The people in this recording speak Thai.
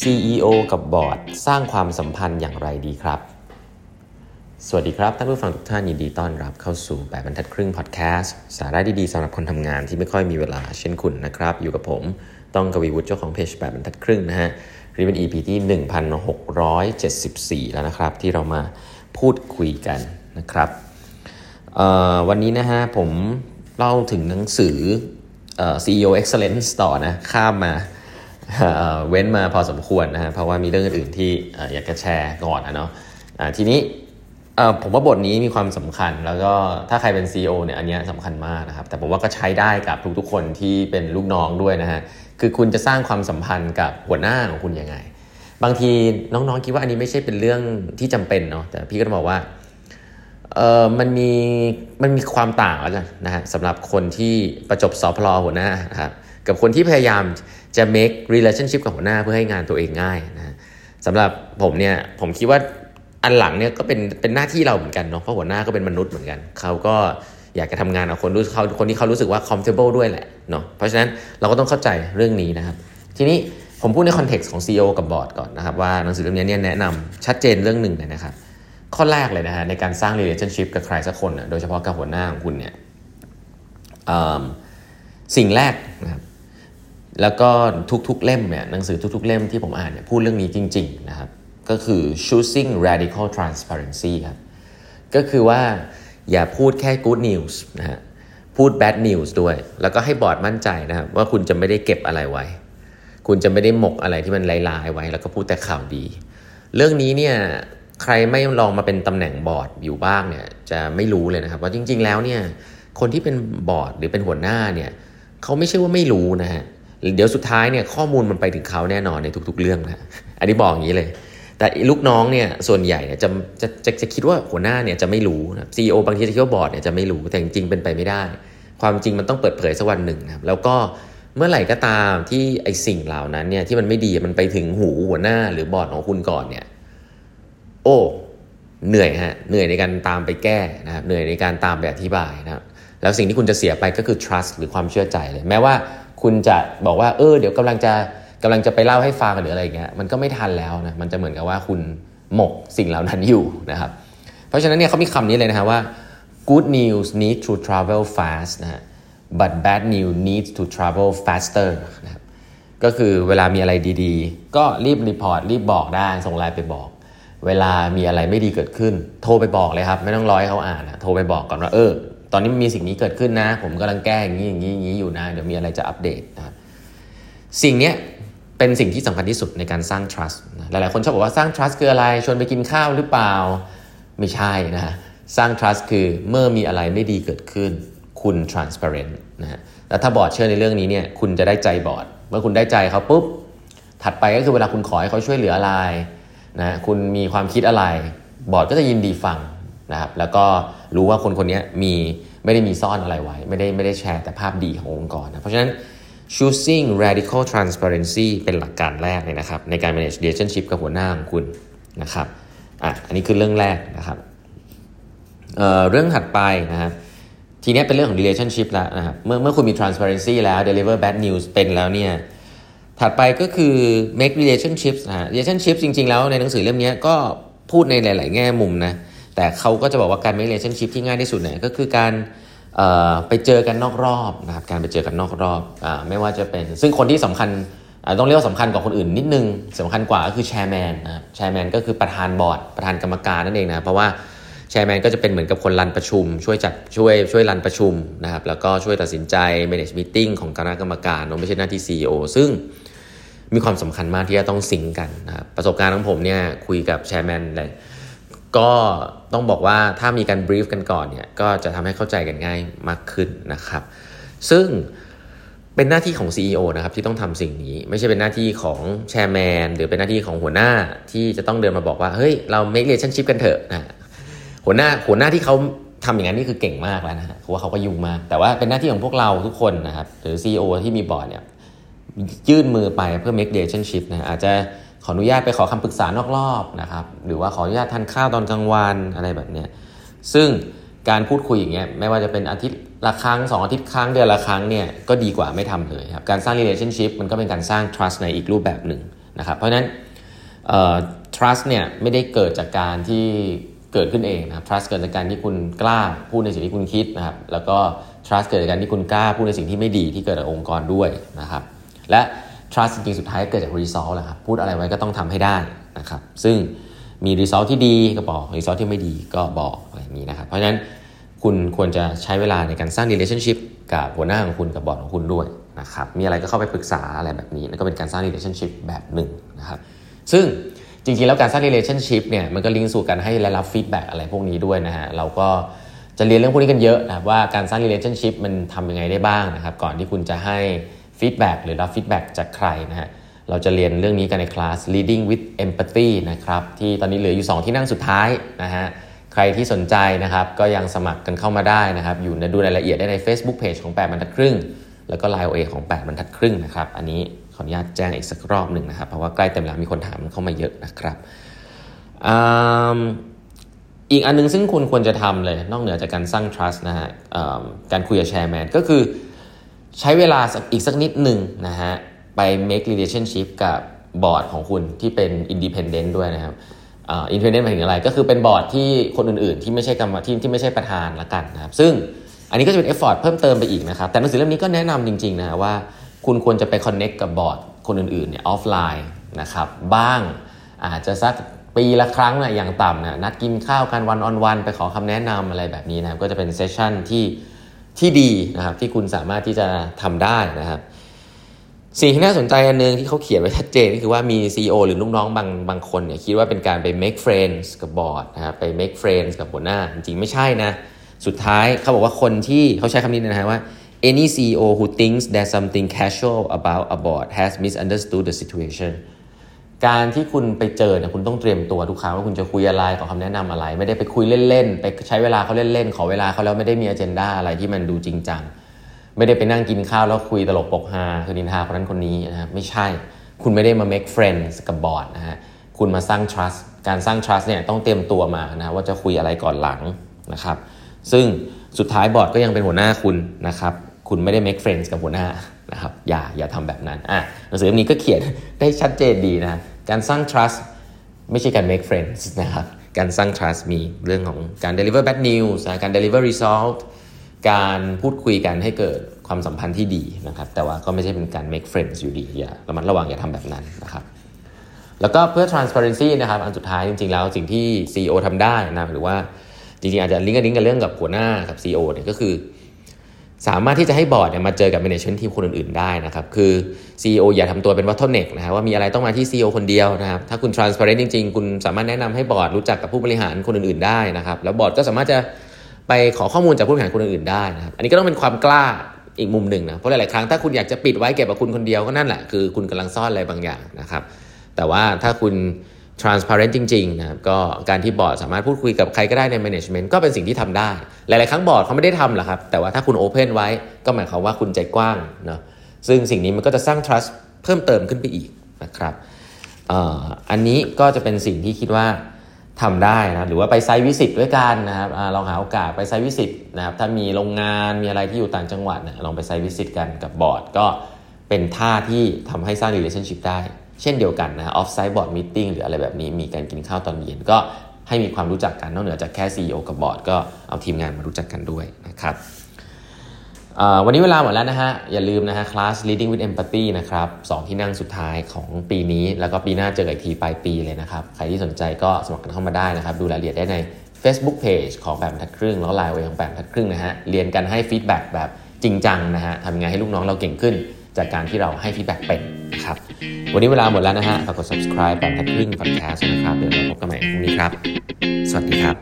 CEO กับบอร์ดสร้างความสัมพันธ์อย่างไรดีครับ สวัสดีครับ ท่านผู้ฟังทุกท่านยินดีต้อนรับเข้าสู่แบบบรรทัดครึ่งพอดแคสต์สาระดีๆสำหรับคนทำงานที่ไม่ค่อยมีเวลาเช่นคุณนะครับ อยู่กับผมต้องกวีวุฒิเจ้าของเพจแบบบรรทัดครึ่งนะฮะรีเป็น EP ที่ 1674 แล้วนะครับ ที่เรามาพูดคุยกันนะครับวันนี้นะฮะผมเล่าถึงหนังสือ CEO Excellence ต่อนะข้ามมา เว้นมาพอสมควรนะฮะเพราะว่ามีเรื่องอื่นที่อยากจะแชร์ก่อนนะเนาะทีนี้ผมว่าบทนี้มีความสำคัญ แล้วก็ถ้าใครเป็น CEO เนี่ยอันนี้สำคัญมากนะครับ แต่ผมว่าก็ใช้ได้กับทุกๆคนที่เป็นลูกน้องด้วยนะฮะคือคุณจะสร้างความสัมพันธ์กับหัวหน้าของคุณยังไง บางทีน้องๆคิดว่าอันนี้ไม่ใช่เป็นเรื่องที่จำเป็นเนาะแต่พี่ก็จะบอกว่าเออมันมีมันมีความต่างแล้วกันนะฮะสำหรับคนที่ประจบสอพลอหัวหน้านะครับ กับคนที่พยายามจะ make relationship กับหัวหน้าเพื่อให้งานตัวเองง่ายนะสำหรับผมเนี่ยผมคิดว่าอันหลังเนี่ยก็เป็นเป็นหน้าที่เราเหมือนกันเนาะเพราะหัวหน้าก็เป็นมนุษย์เหมือนกัน เขาก็อยากจะทำงานกับคนรู้เขาคนที่เขารู้สึกว่า comfortable ด้วยแหละเนาะเพราะฉะนั้นเราก็ต้องเข้าใจเรื่องนี้นะครับ ทีนี้ผมพูดในคอนเท็กซ์ของ CEO กับบอร์ดก่อนนะครับ ว่าหนังสือเล่มนี้เนี่ยแนะนำชัดเจนเรื่องหนึ่งเลยนะครับ ข้อแรกเลยนะฮะในการสร้าง relationship กับใครสักคนนะโดยเฉพาะกับหัวหน้าของคุณเนี่ยสิ่งแรกนะครับ แล้วก็ทุกๆเล่มเนี่ยหนังสือทุกๆเล่มที่ผมอ่านเนี่ยพูดเรื่องนี้จริงๆนะครับก็คือ choosing radical transparency ครับก็คือว่าอย่าพูดแค่ good news นะฮะพูด bad news ด้วย แล้วก็ให้บอร์ดมั่นใจนะครับว่าคุณจะไม่ได้เก็บอะไรไว้ คุณจะไม่ได้หมกอะไรที่มันลายๆไว้ แล้วก็พูดแต่ข่าวดี เรื่องนี้เนี่ยใครไม่ลองมาเป็นตำแหน่งบอร์ดอยู่บ้างเนี่ยจะไม่รู้เลยนะครับ ว่าจริง ๆ แล้วเนี่ยคนที่เป็นบอร์ดหรือเป็นหัวหน้าเนี่ยเขาไม่ใช่ว่าไม่รู้นะฮะ เดี๋ยวสุดท้ายเนี่ยข้อมูลมันไปถึงเขาแน่นอนในทุก ๆ เรื่องนะอันนี้บอกอย่างนี้เลย แต่ลูกน้องเนี่ยส่วนใหญ่เนี่ยจะจะจะจะคิดว่าหัวหน้าเนี่ยจะไม่รู้นะซีอีโอบางทีจะคิดว่าบอร์ดเนี่ยจะไม่รู้แต่จริงๆเป็นไปไม่ได้ ความจริงมันต้องเปิดเผยสักวันหนึ่งนะแล้วก็เมื่อไหร่ก็ตามที่ไอ้สิ่งเหล่านั้นเนี่ยที่มันไม่ดีมันไปถึงหูหัวหน้าหรือบอร์ดของคุณก่อนเนี่ยโอ้เหนื่อยฮะเหนื่อยในการตามไปแก้นะครับเหนื่อยในการตามไปอธิบายนะครับแล้วสิ่งที่คุณจะเสียไปก็คือ trust หรือความเชื่อใจเลย แม้ว่า คุณจะบอกว่าเออเดี๋ยวกำลังจะกำลังจะไปเล่าให้ฟังหรืออะไรเงี้ยมันก็ไม่ทันแล้วนะมันจะเหมือนกับว่าคุณหมกสิ่งเหล่านั้นอยู่นะครับเพราะฉะนั้นเนี่ยเขามีคำนี้เลยนะครับว่า good news need to travel fast นะฮะ but bad news need to travel faster นะครับก็คือเวลามีอะไรดีๆ ก็รีบ report รีบบอกได้ส่งไลน์ไปบอก เวลามีอะไรไม่ดีเกิดขึ้น โทรไปบอกเลยครับ ไม่ต้องร้อยเขาอ่านนะโทรไปบอกก่อนว่าเออ ตอนนี้มีสิ่งนี้เกิดขึ้นนะ ผมกำลังแก้อย่างนี้อย่างนี้อย่างนี้อยู่นะ เดี๋ยวมีอะไรจะอัปเดตนะครับสิ่งนี้เป็นสิ่งที่สำคัญที่สุดในการสร้าง trust นะหลายๆคนชอบบอกว่าสร้าง trust คืออะไร ชวนไปกินข้าวหรือเปล่า ไม่ใช่นะสร้าง trust คือเมื่อมีอะไรไม่ดีเกิดขึ้น คุณ transparent นะฮะแล้วถ้าบอร์ดเชื่อในเรื่องนี้เนี่ย คุณจะได้ใจบอร์ด เมื่อคุณได้ใจเขาปุ๊บ ถัดไปก็คือเวลาคุณขอให้เขาช่วยเหลืออะไรนะ คุณมีความคิดอะไร บอร์ดก็จะยินดีฟังนะครับ แล้วก็ รู้ว่าคนคนนี้มีไม่ได้มีซ่อนอะไรไว้ ไม่ได้ไม่ได้แชร์แต่ภาพดีขององค์กรนะเพราะฉะนั้น choosing radical transparency เป็นหลักการแรกเลยนะครับ ในการ manage relationship กับหัวหน้าของคุณนะครับอะอันนี้คือเรื่องแรกนะครับเเรื่องถัดไปนะครับทีนี้เป็นเรื่องของ relationship แล้วนะครับเมื่อเมื่อคุณมี transparency แล้ว deliver bad news เป็นแล้วเนี่ยถัดไปก็คือ make relationships นะ relationship จริง ๆ แล้วในหนังสือเล่มนี้ก็พูดในหลาย ๆ แง่มุมนะ แต่เขาก็จะบอกว่าการ make relationship ที่ง่ายที่สุดเนี่ยก็คือการไปเจอกันนอกรอบนะครับการไปเจอกันนอกรอบอไม่ว่าจะเป็น ซึ่งคนที่สำคัญต้องเรียกว่าสำคัญกว่าคนอื่นนิดนึงสำคัญกว่าก็คือแชร์แมนนะครับแชร์แมนก็คือประธานบอร์ดประธานกรรมการนั่นเองนะเพราะว่าแชร์แมนก็จะเป็นเหมือนกับคนรันประชุม ช่วยจัดช่วยช่วยรันประชุมนะครับแล้วก็ช่วยตัดสินใจ manage meeting ของคณะกรรมการไม่ใช่หน้าที่ CEO ซึ่งมีความสำคัญมากที่จะต้องสิงกันนะครับประสบการณ์ของผมเนี่ยคุยกับแชร์แมนเลย ก็ต้องบอกว่าถ้ามีการบรีฟกันก่อนเนี่ยก็จะทำให้เข้าใจกันง่ายมากขึ้นนะครับ ซึ่งเป็นหน้าที่ของ CEO นะครับที่ต้องทำสิ่งนี้ ไม่ใช่เป็นหน้าที่ของแชร์แมนหรือเป็นหน้าที่ของหัวหน้าที่จะต้องเดินมาบอกว่าเฮ้ยเรา make relationship กันเถอะนะหัวหน้าหัวหน้าที่เขาทำอย่างนั้นนี่คือเก่งมากแล้วนะฮะเพราะว่าเขาก็ยุ่งมาก แต่ว่าเป็นหน้าที่ของพวกเราทุกคนนะครับหรือ CEO ที่มีบอร์ดเนี่ยยื่นมือไปเพื่อ make relationship นะอาจจะ ขออนุญาตไปขอคำปรึกษานอกรอบนะครับ หรือว่าขออนุญาตทานข้าวตอนกลางวันอะไรแบบนี้ซึ่งการพูดคุยอย่างเงี้ยไม่ว่าจะเป็นอาทิตย์ละครั้งสองอาทิตย์ครั้งเดือนละครั้งเนี่ยก็ดีกว่าไม่ทำเลยครับการสร้าง relationship มันก็เป็นการสร้าง trust ในอีกรูปแบบหนึ่งนะครับเพราะฉะนั้น trust เนี่ยไม่ได้เกิดจากการที่เกิดขึ้นเองนะครับ trust เกิดจากการที่คุณกล้าพูดในสิ่งที่คุณคิดนะครับแล้วก็ trust เกิดจากการที่คุณกล้าพูดในสิ่งที่ไม่ดีที่เกิดจากองค์กรด้วยนะครับและ trust จริงสุดท้ายเกิดจาก result แหละครับพูดอะไรไว้ก็ต้องทำให้ได้นะครับซึ่งมี result ที่ดีก็บอก result ที่ไม่ดีก็บอกอะไรอย่างนี้นะครับ เพราะฉะนั้นคุณควรจะใช้เวลาในการสร้าง relationship กับหัวหน้าของคุณกับบอร์ดของคุณด้วยนะครับมีอะไรก็เข้าไปปรึกษาอะไรแบบนี้นั่นก็เป็นการสร้าง relationship แบบหนึ่งนะครับซึ่งจริงๆ แล้วการสร้าง relationship เนี่ยมันก็ลิงก์สู่การให้และรับ feedback อะไรพวกนี้ด้วยนะฮะเราก็จะเรียนเรื่องพวกนี้กันเยอะนะว่าการสร้าง relationship มันทำยังไงได้บ้างนะครับก่อนที่คุณจะให้ feedback หรือรับ feedback จากใครนะฮะเราจะเรียนเรื่องนี้กันในคลาส leading with empathy นะครับที่ตอนนี้เหลืออยู่ 2 ที่นั่งสุดท้ายนะฮะใครที่สนใจนะครับก็ยังสมัครกันเข้ามาได้นะครับ อยู่ในดูรายละเอียดได้ใน Facebook Page ของ 8 บรรทัดครึ่ง แล้วก็ Line OA ของ 8 บรรทัดครึ่งนะครับ อันนี้ขออนุญาตแจ้งอีกสักรอบหนึ่งนะครับ เพราะว่าใกล้เต็มแล้วมีคนถามเข้ามาเยอะนะครับอีกอันนึงซึ่งคุณควรจะทำเลยนอกเหนือจากการสร้าง trust นะฮะการคุยกับ chairman ก็คือ ใช้เวลาอีกสักนิดหนึ่งนะฮะไป make relationship กับบอร์ดของคุณที่เป็น independent ด้วยนะครับ independent หมายถึงอะไรก็คือเป็นบอร์ดที่คนอื่นๆ ที่ไม่ใช่กรรมที่ที่ไม่ใช่ประธานละกันนะครับ ซึ่งอันนี้ก็จะเป็น effort เพิ่มเติมไปอีกนะครับ แต่หนังสือเล่มนี้ก็แนะนำจริงๆนะว่า คุณควรจะไป connect กับบอร์ดคนอื่นๆเนี่ยออฟไลน์นะครับบ้างอาจจะสักปีละครั้งนะอย่างต่ำนะนัดกินข้าวกัน one-on-one ไปขอคำแนะนำอะไรแบบนี้นะครับก็จะเป็น session ที่ ที่ดีนะครับที่คุณสามารถที่จะทำได้นะครับสิ่งที่น่าสนใจอันนึงที่เขาเขียนไว้ชัดเจนก็คือว่ามี CEO หรือลูกน้องบางบางคนเนี่ยคิดว่าเป็นการไป make friends กับบอร์ดนะครับไป make friends กับหัวหน้า จริงๆ ไม่ใช่นะ สุดท้ายเขาบอกว่าคนที่เขาใช้คำนี้นะฮะว่า any CEO who thinks there's something casual about a board has misunderstood the situation การที่คุณไปเจอเนี่ยคุณต้องเตรียมตัวทุกครั้งว่าคุณจะคุยอะไรขอคำแนะนำอะไร ไม่ได้ไปคุยเล่นๆไปใช้เวลาเขาเล่นๆขอเวลาเขาแล้วไม่ได้มีอเจนดาอะไรที่มันดูจริงจังไม่ได้ไปนั่งกินข้าวแล้วคุยตลกปกฮาคือนินทาคนนั้นคนนี้นะครับไม่ใช่ คุณไม่ได้มา make friends กับบอร์ดนะฮะคุณมาสร้าง trust การสร้าง trust เนี่ยต้องเตรียมตัวมานะว่าจะคุยอะไรก่อนหลังนะครับ ซึ่งสุดท้ายบอร์ดก็ยังเป็นหัวหน้าคุณนะครับคุณไม่ได้ make friends กับหัวหน้า นะครับอย่าอย่าทำแบบนั้นอะหนังสือเล่มนี้ก็เขียนได้ชัดเจนดีนะการสร้าง trust ไม่ใช่การ make friends นะครับการสร้าง trust มีเรื่องของการ deliver bad news การ deliver result การพูดคุยกันให้เกิดความสัมพันธ์ที่ดีนะครับ แต่ว่าก็ไม่ใช่เป็นการ make friends อยู่ดีอย่าระมัดระวังอย่าทำแบบนั้นนะครับ แล้วก็เพื่อ transparency นะครับ อันสุดท้ายจริงๆแล้วสิ่งที่ CEO ทำได้นะหรือว่าจริงๆอาจจะลิงก์กันลิงก์กันเรื่องกับหัวหน้ากับ CEO เนี่ยก็คือ สามารถที่จะให้บอร์ดเนี่ยมาเจอกับ management ทีมคนอื่นๆได้นะครับ คือ CEO อย่าทำตัวเป็นวัตถุเน็กนะครับว่ามีอะไรต้องมาที่ CEO คนเดียวนะครับ ถ้าคุณ transparent จริงๆ คุณสามารถแนะนำให้บอร์ดรู้จักกับผู้บริหารคนอื่นๆได้นะครับ แล้วบอร์ดก็สามารถจะไปขอข้อมูลจากผู้บริหารคนอื่นๆได้นะครับ อันนี้ก็ต้องเป็นความกล้าอีกมุมหนึ่งนะ เพราะหลายๆครั้งถ้าคุณอยากจะปิดไว้เก็บกับคุณคนเดียวก็นั่นแหละคือคุณกำลังซ่อนอะไรบางอย่างนะครับ แต่ว่าถ้าคุณ transparent จริงๆนะครับก็การที่บอร์ดสามารถพูดคุยกับใครก็ได้ใน management ก็เป็นสิ่งที่ทำได้ หลายๆ ครั้งบอร์ดเขาไม่ได้ทำหรอกครับแต่ว่าถ้าคุณ open ไว้ก็หมายความว่าคุณใจกว้างเนาะซึ่งสิ่งนี้มันก็จะสร้าง trust เพิ่มเติมขึ้นไปอีกนะครับอันนี้ก็จะเป็นสิ่งที่คิดว่าทำได้นะหรือว่าไป site visit ด้วยกันนะครับลองหาโอกาสไป site visit นะครับถ้ามีโรงงานมีอะไรที่อยู่ต่างจังหวัดนะลองไป site visit กันกับบอร์ดก็เป็นท่าที่ทำให้สร้าง relationship ได้ เช่นเดียวกันนะ offsite board meeting หรืออะไรแบบนี้มีการกินข้าวตอนเย็นก็ให้มีความรู้จักกันนอกเหนือจากแค่ CEO กับบอร์ดก็เอาทีมงานมารู้จักกันด้วยนะครับวันนี้เวลาหมดแล้วนะฮะ อย่าลืมนะฮะคลาส leading with empathy นะครับสองที่นั่งสุดท้ายของปีนี้ แล้วก็ปีหน้าเจออีกทีปลายปีเลยนะครับ ใครที่สนใจก็สมัครกันเข้ามาได้นะครับ ดูรายละเอียดได้ใน Facebook Page ของแปดบรรทัดครึ่ง แล้วไลน์ OA ของแปดบรรทัดครึ่งนะฮะ เรียนกันให้ feedback แบบจริงจังนะฮะทำยังไงให้ลูกน้องเราเก่งขึ้นากการที่เราให้ฟีดแบ็กเป็นนะครับ วันนี้เวลาหมดแล้วนะฮะฝากกด subscribe แปบบทัดพึ่งฝากแชร์นะครับ เดี๋ยวเราพบกันใหม่พรุ่งนี้ครับ สวัสดีครับ